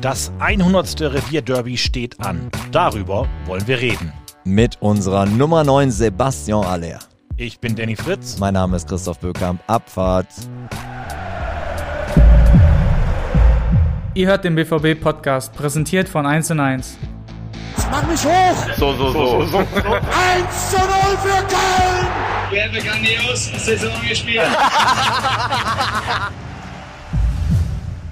Das 100. Revierderby steht an. Darüber wollen wir reden. Mit unserer Nummer 9 Sebastian Aller. Ich bin Danny Fritz. Mein Name ist Christoph Böckamp. Abfahrt. Ihr hört den BVB-Podcast, präsentiert von 1 und 1. Mach mich hoch! So, so, so. so. 1 zu 0 für Köln! Wir haben eine grandiose Saison gespielt.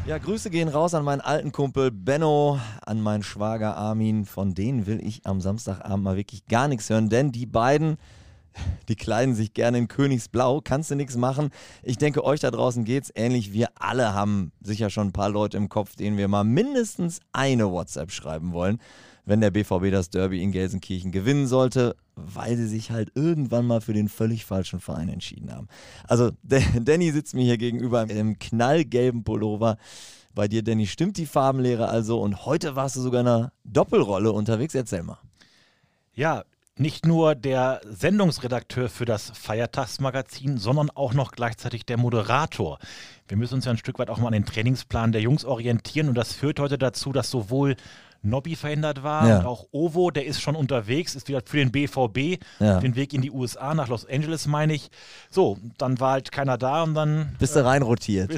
Ja, Grüße gehen raus an meinen alten Kumpel Benno, an meinen Schwager Armin. Von denen will ich am Samstagabend mal wirklich gar nichts hören, denn die beiden, die kleiden sich gerne in Königsblau. Kannst du nichts machen. Ich denke, euch da draußen geht's ähnlich. Wir alle haben sicher schon ein paar Leute im Kopf, denen wir mal mindestens eine WhatsApp schreiben wollen wenn der BVB das Derby in Gelsenkirchen gewinnen sollte, weil sie sich halt irgendwann mal für den völlig falschen Verein entschieden haben. Also, Danny sitzt mir hier gegenüber im knallgelben Pullover. Bei dir, Danny, stimmt die Farbenlehre also und heute warst du sogar in einer Doppelrolle unterwegs. Erzähl mal. Ja, nicht nur der Sendungsredakteur für das Feiertagsmagazin, sondern auch noch gleichzeitig der Moderator. Wir müssen uns ja ein Stück weit auch mal an den Trainingsplan der Jungs orientieren und das führt heute dazu, dass sowohl Nobby verhindert war ja. und auch Ovo, der ist schon unterwegs, ist wieder für den BVB, ja. den Weg in die USA, nach Los Angeles meine ich. So, dann war halt keiner da und dann... Bist du äh, reinrotiert.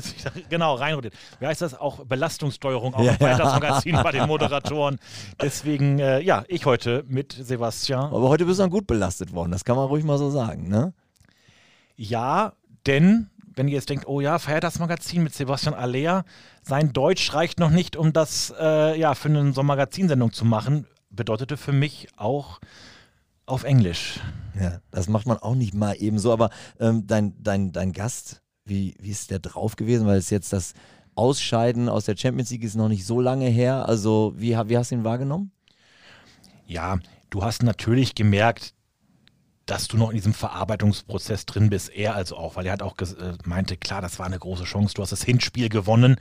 genau, reinrotiert. Wie heißt das? Auch Belastungssteuerung auch ja, bei das Magazin bei den Moderatoren. Deswegen, äh, ja, ich heute mit Sebastian. Aber heute bist du dann gut belastet worden, das kann man ruhig mal so sagen, ne? Ja, denn wenn ihr jetzt denkt, oh ja, Feiertagsmagazin mit Sebastian Aller, sein Deutsch reicht noch nicht, um das äh, ja, für eine so Magazinsendung zu machen, bedeutete für mich auch auf Englisch. Ja, das macht man auch nicht mal eben so, aber ähm, dein, dein, dein Gast, wie, wie ist der drauf gewesen? Weil es jetzt das Ausscheiden aus der Champions League ist noch nicht so lange her. Also, wie, wie hast du ihn wahrgenommen? Ja, du hast natürlich gemerkt, dass du noch in diesem Verarbeitungsprozess drin bist. Er also auch, weil er hat auch äh, meinte, klar, das war eine große Chance, du hast das Hinspiel gewonnen.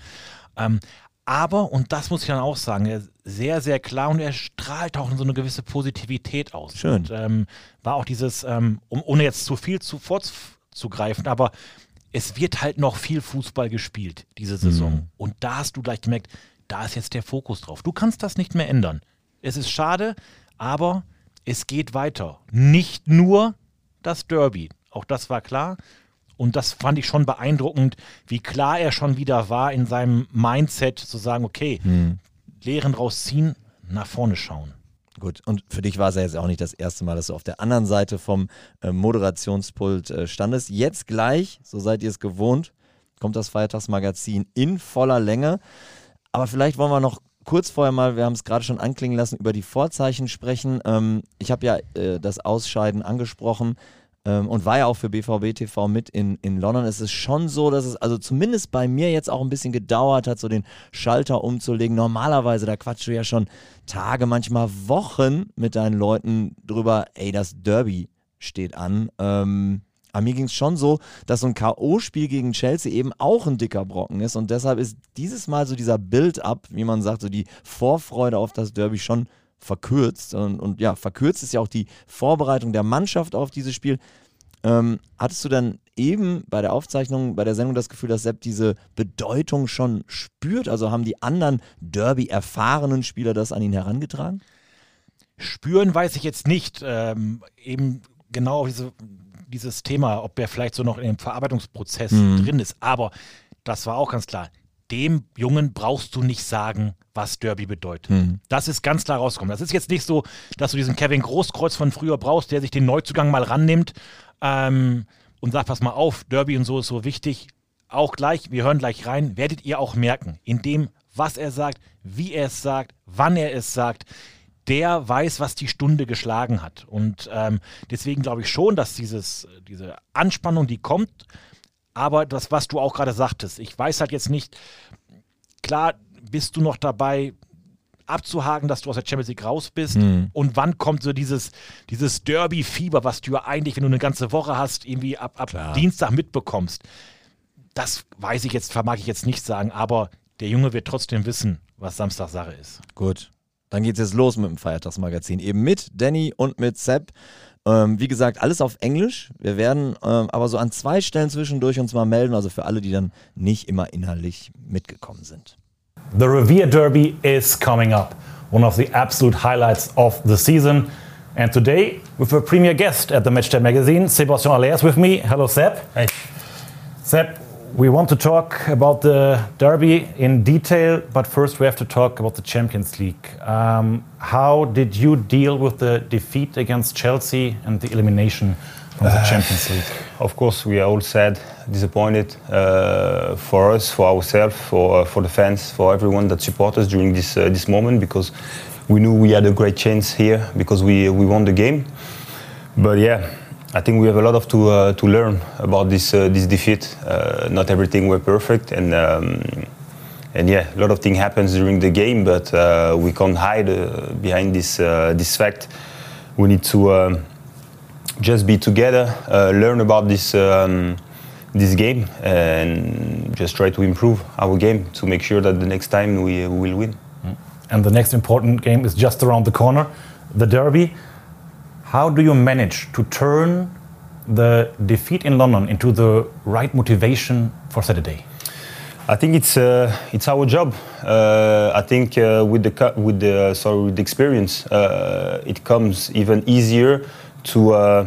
Ähm, aber, und das muss ich dann auch sagen, er sehr, sehr klar und er strahlt auch so eine gewisse Positivität aus. Schön. Und, ähm, war auch dieses, ähm, um, ohne jetzt zu viel zu vorzugreifen, aber es wird halt noch viel Fußball gespielt, diese Saison. Mhm. Und da hast du gleich gemerkt, da ist jetzt der Fokus drauf. Du kannst das nicht mehr ändern. Es ist schade, aber es geht weiter. Nicht nur das Derby. Auch das war klar. Und das fand ich schon beeindruckend, wie klar er schon wieder war in seinem Mindset zu sagen, okay, hm. Lehren rausziehen, nach vorne schauen. Gut, und für dich war es ja jetzt auch nicht das erste Mal, dass du auf der anderen Seite vom äh, Moderationspult äh, standest. Jetzt gleich, so seid ihr es gewohnt, kommt das Feiertagsmagazin in voller Länge. Aber vielleicht wollen wir noch kurz vorher mal, wir haben es gerade schon anklingen lassen, über die Vorzeichen sprechen. Ähm, ich habe ja äh, das Ausscheiden angesprochen ähm, und war ja auch für BVB TV mit in, in London. Es ist schon so, dass es also zumindest bei mir jetzt auch ein bisschen gedauert hat, so den Schalter umzulegen. Normalerweise, da quatschst du ja schon Tage, manchmal Wochen mit deinen Leuten drüber, ey, das Derby steht an. Ähm, aber mir ging es schon so, dass so ein K.O.-Spiel gegen Chelsea eben auch ein dicker Brocken ist. Und deshalb ist dieses Mal so dieser Build-up, wie man sagt, so die Vorfreude auf das Derby schon verkürzt. Und, und ja, verkürzt ist ja auch die Vorbereitung der Mannschaft auf dieses Spiel. Ähm, hattest du dann eben bei der Aufzeichnung, bei der Sendung das Gefühl, dass Sepp diese Bedeutung schon spürt? Also haben die anderen Derby-erfahrenen Spieler das an ihn herangetragen? Spüren weiß ich jetzt nicht. Ähm, eben genau diese dieses Thema, ob er vielleicht so noch in dem Verarbeitungsprozess mhm. drin ist. Aber das war auch ganz klar. Dem Jungen brauchst du nicht sagen, was Derby bedeutet. Mhm. Das ist ganz klar rausgekommen. Das ist jetzt nicht so, dass du diesen Kevin Großkreuz von früher brauchst, der sich den Neuzugang mal rannimmt ähm, und sagt, pass mal auf, Derby und so ist so wichtig. Auch gleich, wir hören gleich rein, werdet ihr auch merken, in dem, was er sagt, wie er es sagt, wann er es sagt der weiß, was die Stunde geschlagen hat. Und ähm, deswegen glaube ich schon, dass dieses, diese Anspannung, die kommt, aber das, was du auch gerade sagtest, ich weiß halt jetzt nicht, klar bist du noch dabei, abzuhaken, dass du aus der Champions League raus bist mhm. und wann kommt so dieses, dieses Derby-Fieber, was du ja eigentlich, wenn du eine ganze Woche hast, irgendwie ab, ab Dienstag mitbekommst. Das weiß ich jetzt, vermag ich jetzt nicht sagen, aber der Junge wird trotzdem wissen, was Samstag Sache ist. Gut, dann geht es jetzt los mit dem Feiertagsmagazin. Eben mit Danny und mit Sepp. Ähm, wie gesagt, alles auf Englisch. Wir werden ähm, aber so an zwei Stellen zwischendurch uns mal melden, also für alle, die dann nicht immer inhaltlich mitgekommen sind. The Revere Derby is coming up, one of the absolute highlights of the season. And today, with a premier guest at the Matchday magazine, Sebastian Allers with me. Hello, Seb. Hey. Seb, we want to talk about the Derby in detail, but first we have to talk about the Champions League. Um, how did you deal with the defeat against Chelsea and the elimination from the Champions League? Of course, we are all sad, disappointed uh, for us, for ourselves, for, uh, for the fans, for everyone that support us during this, uh, this moment because we knew we had a great chance here because we, we won the game. But yeah, I think we have a lot of to, uh, to learn about this, uh, this defeat. Uh, not everything were perfect and, um, and yeah, a lot of things happens during the game, but we can't hide behind this, this fact. We need to um, just be together, uh, learn about this um, this game, and just try to improve our game to make sure that the next time we, uh, will win. Mm. And the next important game is just around the corner, the derby. How do you manage to turn the defeat in London into the right motivation for Saturday? I think it's uh, it's our job. Uh, I think uh, with the with the sorry with the experience, uh, it comes even easier to uh,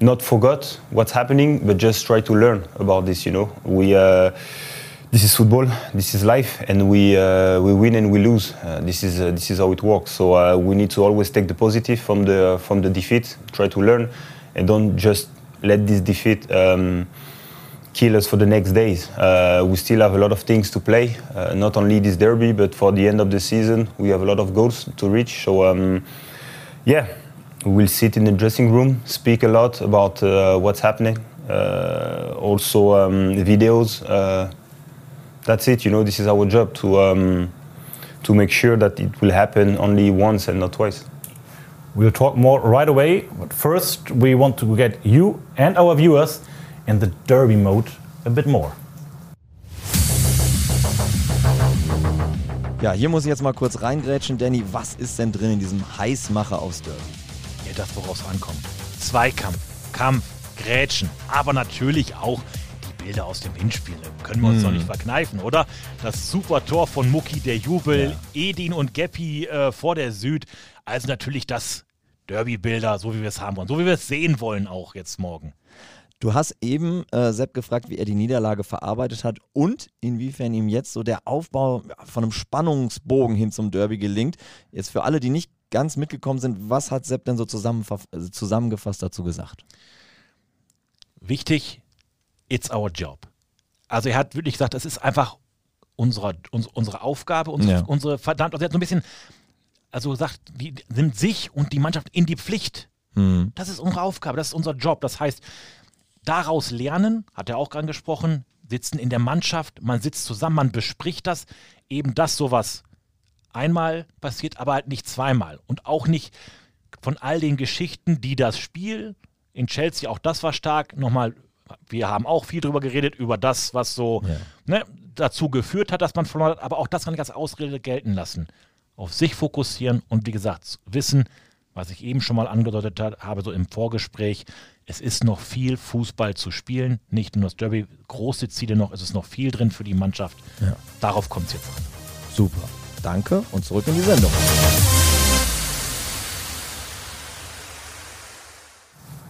not forget what's happening, but just try to learn about this. You know, we uh, this is football, this is life, and we uh, we win and we lose. Uh, this is uh, this is how it works. So uh, we need to always take the positive from the from the defeat, try to learn, and don't just let this defeat. Um, kill us for the next days. we still have a lot of things to play, not only this derby, but for the end of the season, we have a lot of goals to reach. So, um, yeah, we'll sit in the dressing room, speak a lot about uh, what's happening. Uh, also, um, videos. That's it. You know, this is our job to um, to make sure that it will happen only once and not twice. We'll talk more right away, but first we want to get you and our viewers in the derby mode a bit more. Ja, hier muss ich jetzt mal kurz reingrätschen, Danny. Was ist denn drin in diesem Heißmacher aufs Derby? das, woraus es ankommt. Zweikampf, Kampf, Grätschen, aber natürlich auch Bilder aus dem Hinspiel. Können wir uns hm. doch nicht verkneifen, oder? Das super Tor von Mucki, der Jubel, ja. Edin und Geppi äh, vor der Süd. Also natürlich das Derby-Bilder, so wie wir es haben wollen, so wie wir es sehen wollen auch jetzt morgen. Du hast eben äh, Sepp gefragt, wie er die Niederlage verarbeitet hat und inwiefern ihm jetzt so der Aufbau von einem Spannungsbogen hin zum Derby gelingt. Jetzt für alle, die nicht ganz mitgekommen sind, was hat Sepp denn so also zusammengefasst dazu gesagt? Wichtig, it's our job. Also er hat wirklich gesagt, das ist einfach unsere, uns, unsere Aufgabe, unsere, ja. unsere verdammt, also er hat so ein bisschen, also gesagt, die nimmt sich und die Mannschaft in die Pflicht. Mhm. Das ist unsere Aufgabe, das ist unser Job. Das heißt, daraus lernen, hat er auch angesprochen, sitzen in der Mannschaft, man sitzt zusammen, man bespricht das, eben das sowas einmal passiert, aber halt nicht zweimal. Und auch nicht von all den Geschichten, die das Spiel in Chelsea, auch das war stark, nochmal, wir haben auch viel drüber geredet, über das, was so ja. ne, dazu geführt hat, dass man verloren hat, aber auch das kann ich als Ausrede gelten lassen. Auf sich fokussieren und wie gesagt, wissen, was ich eben schon mal angedeutet habe, so im Vorgespräch, es ist noch viel Fußball zu spielen, nicht nur das Derby, große Ziele noch, es ist noch viel drin für die Mannschaft. Ja. Darauf kommt es jetzt an. Super. Danke und zurück in die Sendung.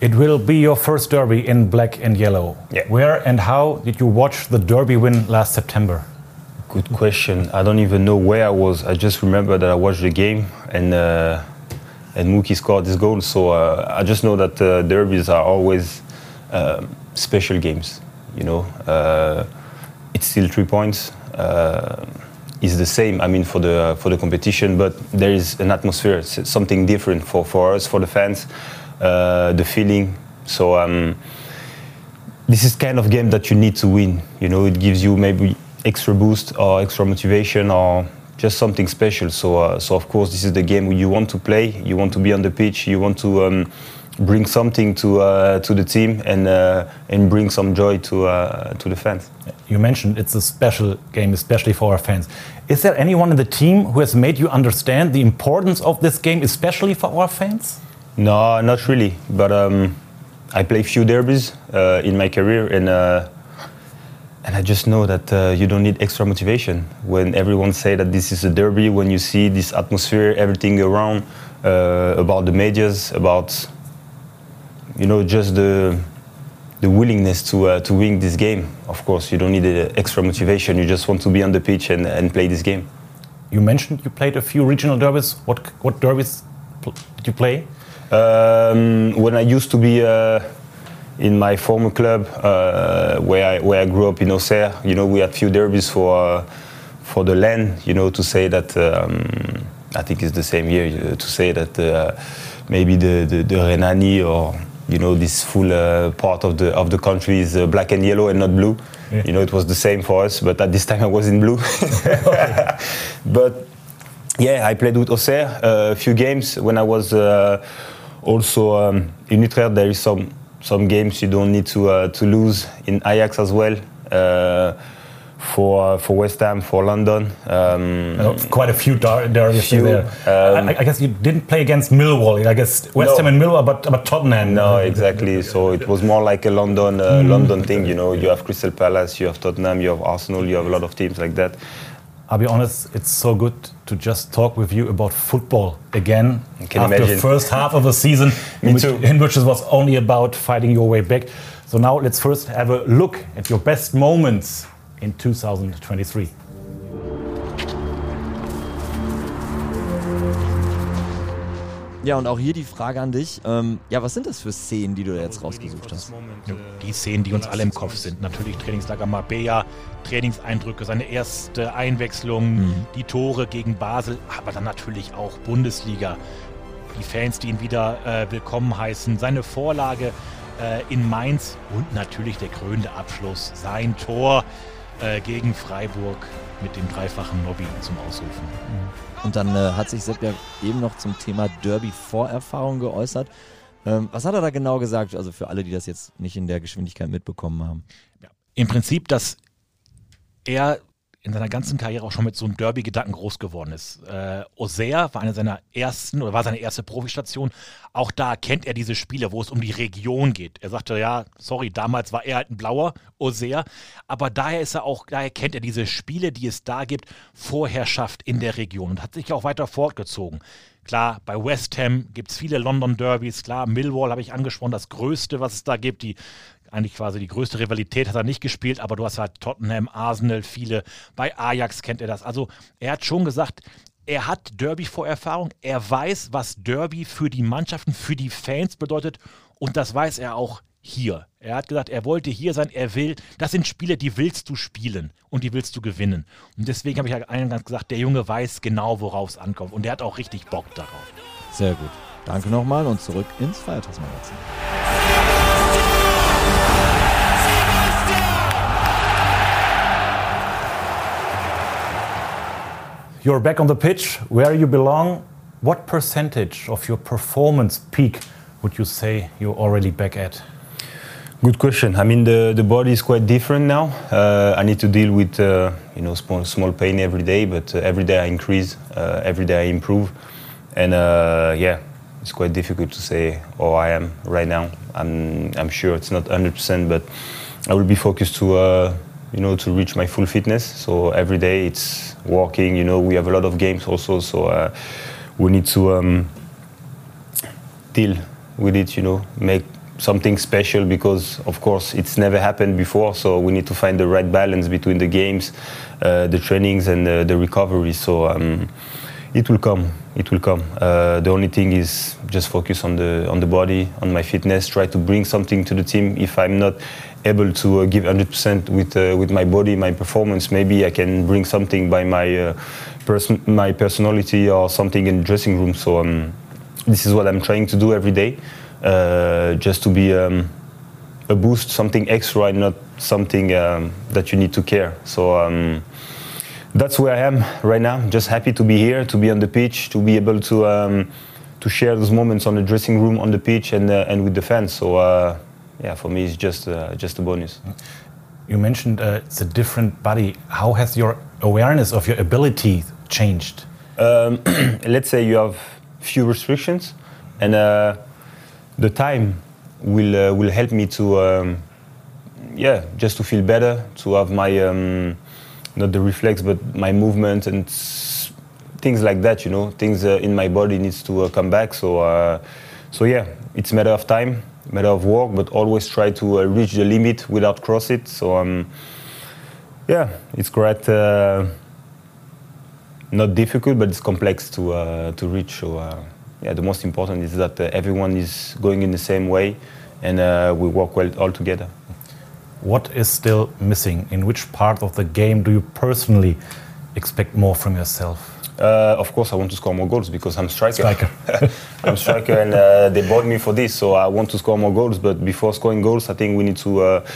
It will be your first derby in black and yellow. Yeah. Where and how did you watch the derby win last September? Good question. I don't even know where I was. I just remember that I watched the game and uh, and Mookie scored this goal. So uh, I just know that uh, derbies are always um, special games. You know, uh, it's still three points. Uh, is the same. I mean, for the for the competition, but there is an atmosphere, something different for, for us, for the fans, uh, the feeling. So um, this is kind of game that you need to win. You know, it gives you maybe extra boost or extra motivation or just something special. So uh, so of course, this is the game you want to play. You want to be on the pitch. You want to. Um, bring something to uh, to the team and uh, and bring some joy to uh, to the fans. You mentioned it's a special game, especially for our fans. Is there anyone in the team who has made you understand the importance of this game, especially for our fans? No, not really. But um, I play few derbies uh, in my career, and uh, and I just know that uh, you don't need extra motivation. When everyone say that this is a derby, when you see this atmosphere, everything around, uh, about the medias, about you know just the the willingness to uh, to win this game. Of course, you don't need uh, extra motivation. You just want to be on the pitch and, and play this game. You mentioned you played a few regional derbies. What what derbies did you play? Um, when I used to be uh, in my former club, uh, where I where I grew up in Auxerre, you know, we had few derbies for uh, for the land. You know, to say that um, I think it's the same here. uh, To say that uh, maybe the the, the Renani or you know this full uh, part of the of the country is uh, black and yellow and not blue. You know, it was the same for us, but at this time I was in blue. but yeah, I played with Auxerre uh, a few games when I was uh, also um, in Utrecht. There is some some games you don't need to uh, to lose in Ajax as well. Uh, for for West Ham, for London, um, Uh, quite a few der- derbies Few, there. um, I, I guess you didn't play against Millwall. I guess West No. Ham and Millwall, but but Tottenham. No, exactly. So it was more like a London uh, London thing. You know, you have Crystal Palace, you have Tottenham, you have Arsenal, you have a lot of teams like that. I'll be honest, it's so good to just talk with you about football again after imagine. the first half of the season, in, which, in which it was only about fighting your way back. So now let's first have a look at your best moments in 2023. Ja, und auch hier die Frage an dich. Ähm, ja, was sind das für Szenen, die du jetzt rausgesucht hast? Die Szenen, die uns alle im Kopf sind. Natürlich Trainingslager Marbella, Trainingseindrücke, seine erste Einwechslung, die Tore gegen Basel, aber dann natürlich auch Bundesliga. Die Fans, die ihn wieder äh, willkommen heißen, seine Vorlage äh, in Mainz und natürlich der krönende Abschluss, sein Tor äh, gegen Freiburg mit dem dreifachen Nobby zum Ausrufen. Und dann äh, hat sich Sepp ja eben noch zum Thema Derby-Vorerfahrung geäußert. Ähm, was hat er da genau gesagt? Also für alle, die das jetzt nicht in der Geschwindigkeit mitbekommen haben. Ja. Im Prinzip, dass er in seiner ganzen Karriere auch schon mit so einem Derby-Gedanken groß geworden ist. Äh, Auxerre war eine seiner ersten oder war seine erste Profistation. Auch da kennt er diese Spiele, wo es um die Region geht. Er sagte, ja, sorry, damals war er halt ein blauer Auxerre, aber daher ist er auch, daher kennt er diese Spiele, die es da gibt, Vorherrschaft in der Region und hat sich auch weiter fortgezogen. Klar, bei West Ham gibt es viele London Derbys, klar, Millwall habe ich angesprochen, das größte, was es da gibt, die eigentlich quasi die größte Rivalität hat er nicht gespielt, aber du hast halt Tottenham, Arsenal, viele. Bei Ajax kennt er das. Also er hat schon gesagt, er hat Derby-Vorerfahrung. Er weiß, was Derby für die Mannschaften, für die Fans bedeutet. Und das weiß er auch hier. Er hat gesagt, er wollte hier sein, er will. Das sind Spiele, die willst du spielen und die willst du gewinnen. Und deswegen habe ich ja eingangs gesagt, der Junge weiß genau, worauf es ankommt. Und er hat auch richtig Bock darauf. Sehr gut. Danke nochmal und zurück ins Feiertagsmagazin. You're back on the pitch where you belong. What percentage of your performance peak would you say you're already back at? Good question. I mean, the, the body is quite different now. Uh, I need to deal with uh, you know small small pain every day, but uh, every day I increase, uh, every day I improve, and uh, yeah, it's quite difficult to say oh I am right now. I'm I'm sure it's not 100%, but I will be focused to uh, you know to reach my full fitness. So every day it's walking. You know, we have a lot of games also, so uh, we need to. Um, deal with it, you know, make something special because, of course, it's never happened before. So we need to find the right balance between the games, uh, the trainings, and uh, the recovery. So um, it will come. It will come. Uh, the only thing is just focus on the on the body, on my fitness. Try to bring something to the team. If I'm not able to uh, give 100% with uh, with my body, my performance, maybe I can bring something by my uh, my personality or something in the dressing room. So. Um, this is what I'm trying to do every day, just to be um, a boost, something extra, and not something um, that you need to care. So um, that's where I am right now. Just happy to be here, to be on the pitch, to be able to um, to share those moments on the dressing room, on the pitch, and uh, and with the fans. So uh, yeah, for me, it's just uh, just a bonus. You mentioned uh, it's a different body. How has your awareness of your ability changed? um, let's say you have few restrictions, and uh, the time will uh, will help me to um, yeah, just to feel better, to have my um, not the reflex, but my movement and things like that. You know, things uh, in my body needs to uh, come back. So, uh, so yeah, it's a matter of time, matter of work, but always try to uh, reach the limit without cross it. So, um, yeah, it's quite uh, not difficult, but it's complex to uh, to reach. So, uh, yeah, the most important is that uh, everyone is going in the same way, and uh, we work well all together. What is still missing? In which part of the game do you personally expect more from yourself? Uh, of course, I want to score more goals because I'm striker. Striker. I'm striker, and uh, they bought me for this, so I want to score more goals. But before scoring goals, I think we need to, uh,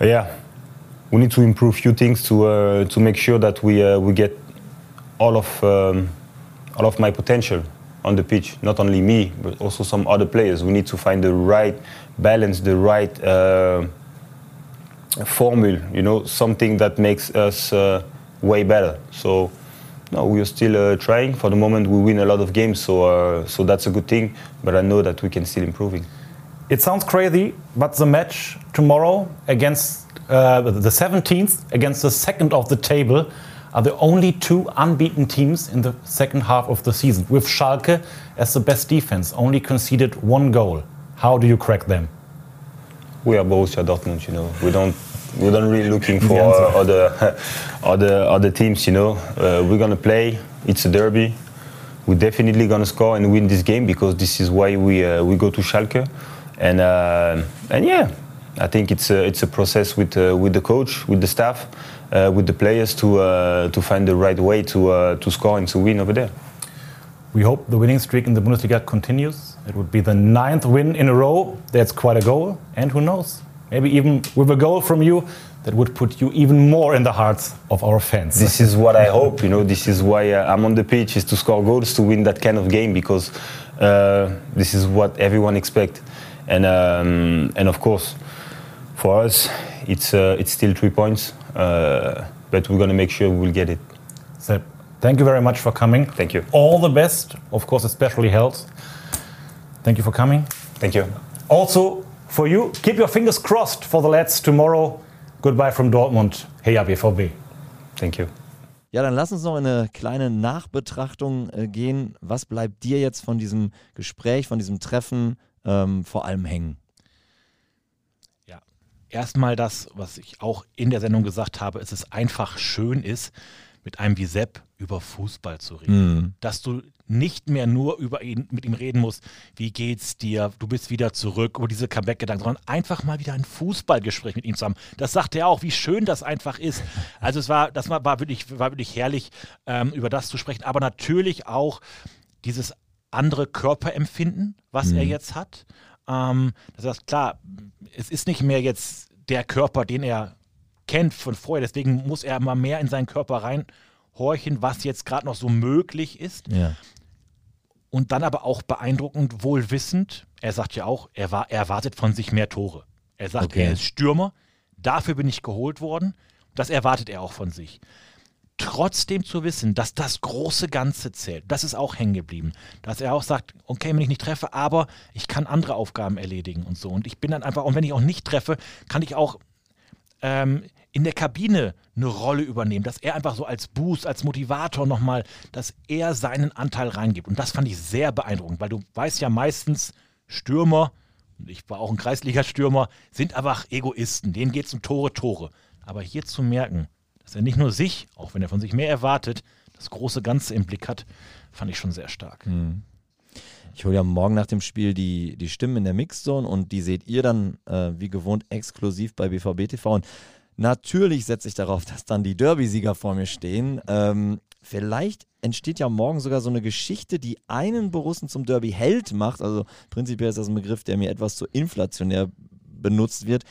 yeah, we need to improve few things to uh, to make sure that we uh, we get all of um, all of my potential on the pitch. Not only me, but also some other players. We need to find the right balance, the right uh, formula. You know, something that makes us uh, way better. So. No, we are still uh, trying. For the moment, we win a lot of games, so uh, so that's a good thing. But I know that we can still improving. It sounds crazy, but the match tomorrow against uh, the 17th against the second of the table are the only two unbeaten teams in the second half of the season, with Schalke as the best defense, only conceded one goal. How do you crack them? We are Borussia Dortmund, you know. We don't we don't really looking for other other other teams, you know. Uh, we're gonna play. It's a derby. We're definitely gonna score and win this game because this is why we uh, we go to Schalke, and uh, and yeah, I think it's a it's a process with uh, with the coach, with the staff, uh, with the players to uh, to find the right way to uh, to score and to win over there. We hope the winning streak in the Bundesliga continues. It would be the ninth win in a row. That's quite a goal. And who knows? Maybe even with a goal from you, that would put you even more in the hearts of our fans. this is what I hope. You know, this is why uh, I'm on the pitch is to score goals to win that kind of game because uh, this is what everyone expects. And um, and of course, for us, it's uh, it's still three points, uh, but we're gonna make sure we'll get it. Sepp, thank you very much for coming. Thank you. All the best, of course, especially health. Thank you for coming. Thank you. Also, for you, keep your fingers crossed for the lads tomorrow. Goodbye from Dortmund. Hey, BVB. Thank you. Ja, dann lass uns noch in eine kleine Nachbetrachtung äh, gehen. Was bleibt dir jetzt von diesem Gespräch, von diesem Treffen ähm, vor allem hängen? Ja, erstmal das, was ich auch in der Sendung gesagt habe, es ist einfach schön ist, mit einem wie Sepp über Fußball zu reden. Dass du nicht mehr nur über ihn, mit ihm reden musst, wie geht's dir, du bist wieder zurück, über diese Comeback-Gedanken, sondern einfach mal wieder ein Fußballgespräch mit ihm zu haben. Das sagt er auch, wie schön das einfach ist. Also es war, das war, war, wirklich, war wirklich herrlich, ähm, über das zu sprechen, aber natürlich auch dieses andere Körperempfinden, was er jetzt hat. Ähm, das heißt, klar, es ist nicht mehr jetzt der Körper, den er kennt von vorher, deswegen muss er immer mehr in seinen Körper reinhorchen, was jetzt gerade noch so möglich ist. Ja. Und dann aber auch beeindruckend wohlwissend, er sagt ja auch, er, war, er erwartet von sich mehr Tore. Er sagt, Okay. er ist Stürmer, dafür bin ich geholt worden, das erwartet er auch von sich. Trotzdem zu wissen, dass das große Ganze zählt, das ist auch hängen geblieben. Dass er auch sagt, okay, wenn ich nicht treffe, aber ich kann andere Aufgaben erledigen und so. Und ich bin dann einfach, und wenn ich auch nicht treffe, kann ich auch ähm, in der Kabine eine Rolle übernehmen, dass er einfach so als Boost, als Motivator nochmal, dass er seinen Anteil reingibt. Und das fand ich sehr beeindruckend, weil du weißt ja meistens, Stürmer, und ich war auch ein Kreisliga-Stürmer, sind einfach Egoisten. Denen geht es um Tore, Tore. Aber hier zu merken, dass er nicht nur sich, auch wenn er von sich mehr erwartet, das große Ganze im Blick hat, fand ich schon sehr stark. Ich hole ja morgen nach dem Spiel die, die Stimmen in der Mixzone und die seht ihr dann äh, wie gewohnt exklusiv bei BVB TV. Und natürlich setze ich darauf, dass dann die Derby-Sieger vor mir stehen. Ähm, vielleicht entsteht ja morgen sogar so eine Geschichte, die einen Borussen zum Derby-Held macht. Also prinzipiell ist das ein Begriff, der mir etwas zu inflationär benutzt wird.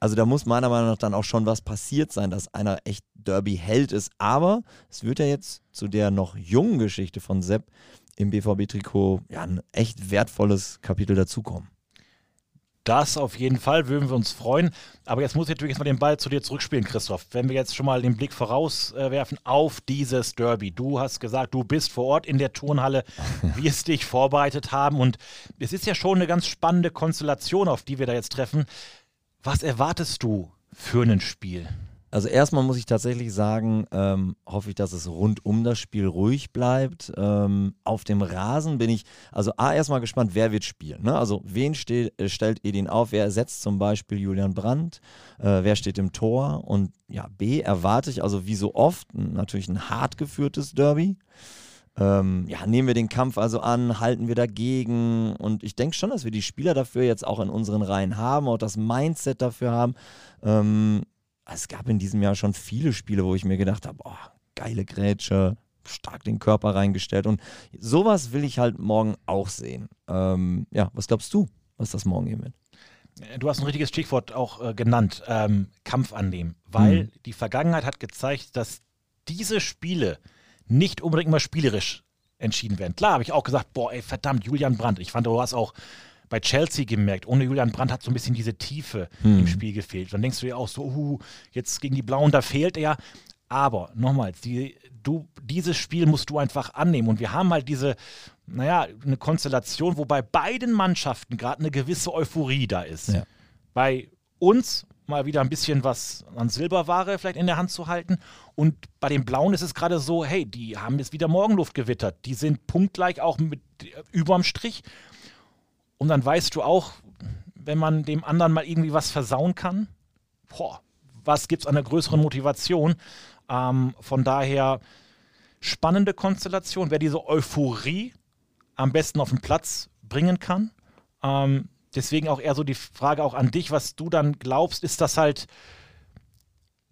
Also da muss meiner Meinung nach dann auch schon was passiert sein, dass einer echt Derby-Held ist. Aber es wird ja jetzt zu der noch jungen Geschichte von Sepp im BVB-Trikot ja ein echt wertvolles Kapitel dazukommen. Das auf jeden Fall würden wir uns freuen. Aber jetzt muss ich natürlich erstmal den Ball zu dir zurückspielen, Christoph. Wenn wir jetzt schon mal den Blick vorauswerfen auf dieses Derby. Du hast gesagt, du bist vor Ort in der Turnhalle, wirst dich vorbereitet haben. Und es ist ja schon eine ganz spannende Konstellation, auf die wir da jetzt treffen. Was erwartest du für ein Spiel? Also erstmal muss ich tatsächlich sagen, ähm, hoffe ich, dass es rund um das Spiel ruhig bleibt. Ähm, auf dem Rasen bin ich, also A, erstmal gespannt, wer wird spielen. Ne? Also wen steht, äh, stellt Edin auf? Wer ersetzt zum Beispiel Julian Brandt? Äh, wer steht im Tor? Und ja, B, erwarte ich, also wie so oft, natürlich ein hart geführtes Derby. Ähm, ja, nehmen wir den Kampf also an, halten wir dagegen. Und ich denke schon, dass wir die Spieler dafür jetzt auch in unseren Reihen haben, auch das Mindset dafür haben. Ähm, es gab in diesem Jahr schon viele Spiele, wo ich mir gedacht habe, oh, geile Grätsche, stark den Körper reingestellt. Und sowas will ich halt morgen auch sehen. Ähm, ja, was glaubst du, was das morgen hier wird? Du hast ein richtiges Stichwort auch äh, genannt, ähm, Kampf annehmen, weil mhm. die Vergangenheit hat gezeigt, dass diese Spiele nicht unbedingt mal spielerisch entschieden werden. Klar habe ich auch gesagt, boah, ey, verdammt, Julian Brandt. Ich fand, du hast auch bei Chelsea gemerkt, ohne Julian Brandt hat so ein bisschen diese Tiefe hm. im Spiel gefehlt. Dann denkst du dir auch so, uh, jetzt gegen die Blauen, da fehlt er. Aber nochmals, die, du, dieses Spiel musst du einfach annehmen. Und wir haben halt diese, naja, eine Konstellation, wo bei beiden Mannschaften gerade eine gewisse Euphorie da ist. Ja. Bei uns mal wieder ein bisschen was an Silberware vielleicht in der Hand zu halten. Und bei den Blauen ist es gerade so, hey, die haben jetzt wieder Morgenluft gewittert. Die sind punktgleich auch mit überm Strich. Und dann weißt du auch, wenn man dem anderen mal irgendwie was versauen kann, boah, was gibt es an der größeren Motivation? Ähm, von daher spannende Konstellation, wer diese Euphorie am besten auf den Platz bringen kann. Ähm, deswegen auch eher so die Frage auch an dich, was du dann glaubst, ist das halt,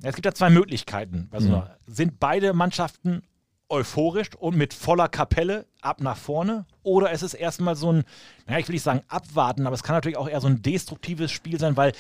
es gibt ja zwei Möglichkeiten. Also mhm. sind beide Mannschaften euphorisch und mit voller Kapelle ab nach vorne? Oder ist es erstmal so ein, naja, ich will nicht sagen abwarten, aber es kann natürlich auch eher so ein destruktives Spiel sein, weil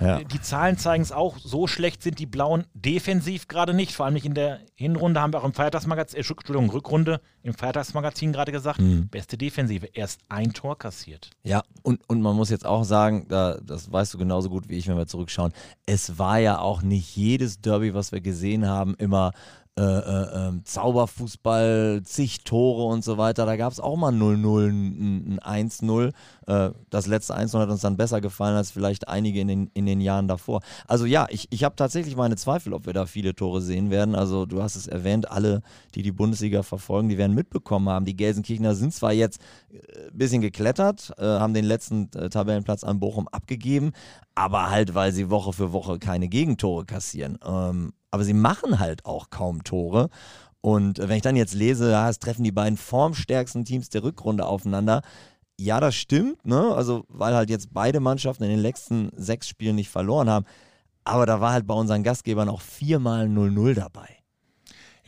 ja. die Zahlen zeigen es auch, so schlecht sind die Blauen defensiv gerade nicht. Vor allem nicht in der Hinrunde haben wir auch im Feiertagsmagazin, äh, Entschuldigung, Rückrunde im Feiertagsmagazin gerade gesagt, mhm. beste Defensive, erst ein Tor kassiert. Ja, und, und man muss jetzt auch sagen, da, das weißt du genauso gut wie ich, wenn wir zurückschauen, es war ja auch nicht jedes Derby, was wir gesehen haben, immer äh, äh, ähm, Zauberfußball, zig Tore und so weiter. Da gab es auch mal 0-0, ein 1-0. Äh, das letzte 1-0 hat uns dann besser gefallen als vielleicht einige in den, in den Jahren davor. Also ja, ich, ich habe tatsächlich meine Zweifel, ob wir da viele Tore sehen werden. Also du hast es erwähnt, alle, die die Bundesliga verfolgen, die werden mitbekommen haben. Die Gelsenkirchener sind zwar jetzt ein äh, bisschen geklettert, äh, haben den letzten äh, Tabellenplatz an Bochum abgegeben, aber halt, weil sie Woche für Woche keine Gegentore kassieren. Ähm, aber sie machen halt auch kaum Tore. Und wenn ich dann jetzt lese, ja, es treffen die beiden formstärksten Teams der Rückrunde aufeinander, ja, das stimmt, ne? Also, weil halt jetzt beide Mannschaften in den letzten sechs Spielen nicht verloren haben. Aber da war halt bei unseren Gastgebern auch viermal 0-0 dabei.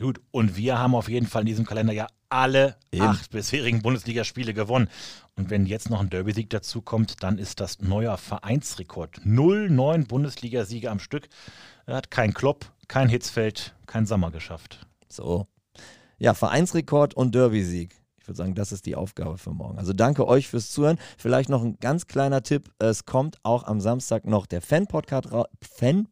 Gut, und wir haben auf jeden Fall in diesem Kalender ja alle Eben. acht bisherigen Bundesligaspiele gewonnen. Und wenn jetzt noch ein Derby-Sieg dazu kommt, dann ist das neuer Vereinsrekord. 0-9 Bundesligasiege am Stück. Er hat kein Klopp, kein Hitzfeld, kein Sommer geschafft. So. Ja, Vereinsrekord und Derby-Sieg. Ich würde sagen, das ist die Aufgabe für morgen. Also danke euch fürs Zuhören. Vielleicht noch ein ganz kleiner Tipp. Es kommt auch am Samstag noch der Fan-Podcast ra Fan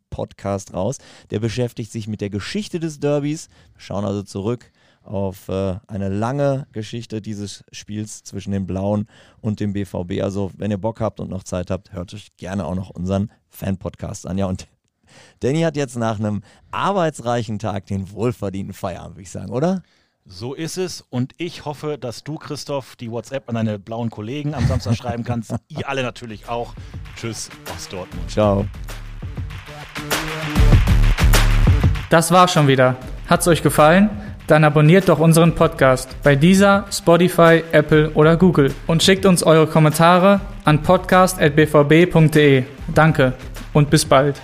raus. Der beschäftigt sich mit der Geschichte des Derbys. Wir schauen also zurück auf äh, eine lange Geschichte dieses Spiels zwischen den Blauen und dem BVB. Also wenn ihr Bock habt und noch Zeit habt, hört euch gerne auch noch unseren Fan-Podcast an. Ja, und Danny hat jetzt nach einem arbeitsreichen Tag den wohlverdienten Feierabend, würde ich sagen, oder? So ist es und ich hoffe, dass du, Christoph, die WhatsApp an deine blauen Kollegen am Samstag schreiben kannst. Ihr alle natürlich auch. Tschüss aus Dortmund. Ciao. Das war schon wieder. Hat's euch gefallen? Dann abonniert doch unseren Podcast bei dieser, Spotify, Apple oder Google und schickt uns eure Kommentare an podcast.bvb.de. Danke und bis bald.